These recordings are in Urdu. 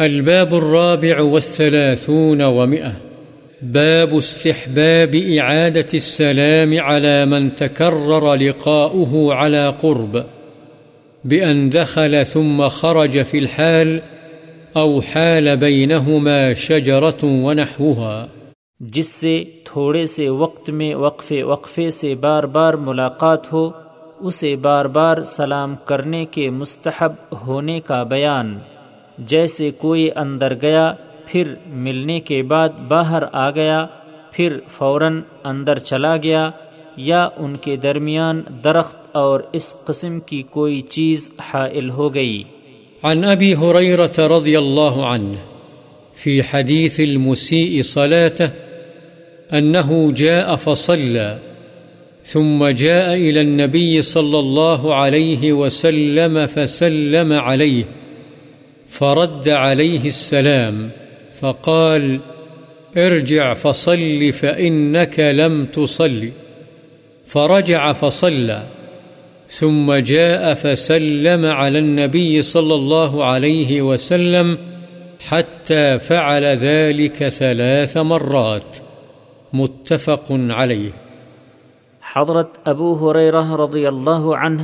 الباب الرابع والثلاثون ومئة. باب استحباب إعادة السلام على من تكرر لقاؤه على قرب. بأن دخل ثم خرج في الحال أو حال بينهما شجرة ونحوها. جس سے تھوڑے سے وقت میں وقفے وقفے سے بار بار ملاقات ہو، اسے بار بار سلام کرنے کے مستحب ہونے کا بیان۔ جیسے کوئی اندر گیا، پھر ملنے کے بعد باہر آ گیا، پھر فوراً اندر چلا گیا، یا ان کے درمیان درخت اور اس قسم کی کوئی چیز حائل ہو گئی۔ عن أبي هريرة رضي الله عنه في حديث المسيء صلاته أنه جاء فصلى ثم جاء إلى النبي صلى الله عليه وسلم فسلم عليه فرد عليه السلام فقال ارجع فصل فإنك لم تصل فرجع فصلى ثم جاء فسلم على النبي صلى الله عليه وسلم حتى فعل ذلك ثلاث مرات متفق عليه حضرت ابو حریرہ رضی اللہ عنہ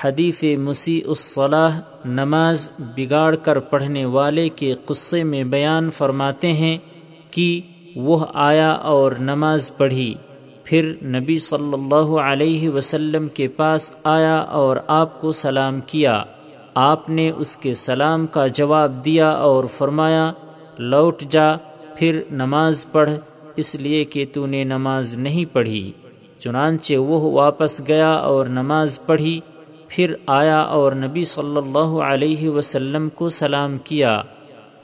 حدیث مسیح الصلاح نماز بگاڑ کر پڑھنے والے کے قصے میں بیان فرماتے ہیں کہ وہ آیا اور نماز پڑھی۔ پھر نبی صلی اللہ علیہ وسلم کے پاس آیا اور آپ کو سلام کیا۔ آپ نے اس کے سلام کا جواب دیا اور فرمایا، لوٹ جا، پھر نماز پڑھ، اس لیے کہ تو نے نماز نہیں پڑھی۔ چنانچہ وہ واپس گیا اور نماز پڑھی۔ پھر آیا اور نبی صلی اللہ علیہ وسلم کو سلام کیا۔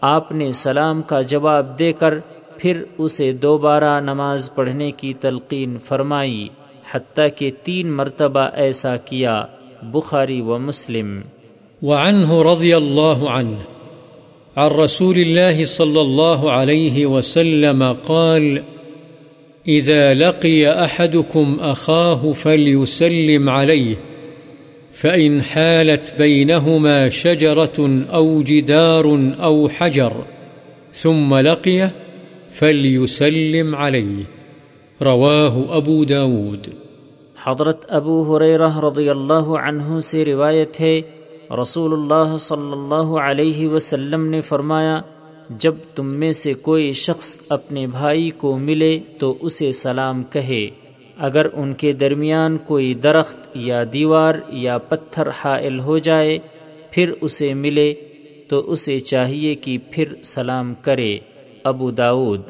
آپ نے سلام کا جواب دے کر پھر اسے دوبارہ نماز پڑھنے کی تلقین فرمائی، حتیٰ کہ تین مرتبہ ایسا کیا، بخاری و مسلم۔ وعنه رضي الله عنه عن رسول الله صلى الله عليه وسلم قال إذا لقي أحدكم أخاه فليسلم عليه فإن حالت بينهما شجرة أو جدار أو حجر ثم لقيه فليسلم عليه رواه أبو داود. حضرت ابو حریرہ رضی اللہ عنہ سے روایت ہے رسول اللہ صلی اللہ علیہ وسلم نے فرمایا، جب تم میں سے کوئی شخص اپنے بھائی کو ملے تو اسے سلام کہے۔ اگر ان کے درمیان کوئی درخت یا دیوار یا پتھر حائل ہو جائے، پھر اسے ملے تو اسے چاہیے کہ پھر سلام کرے، ابو داود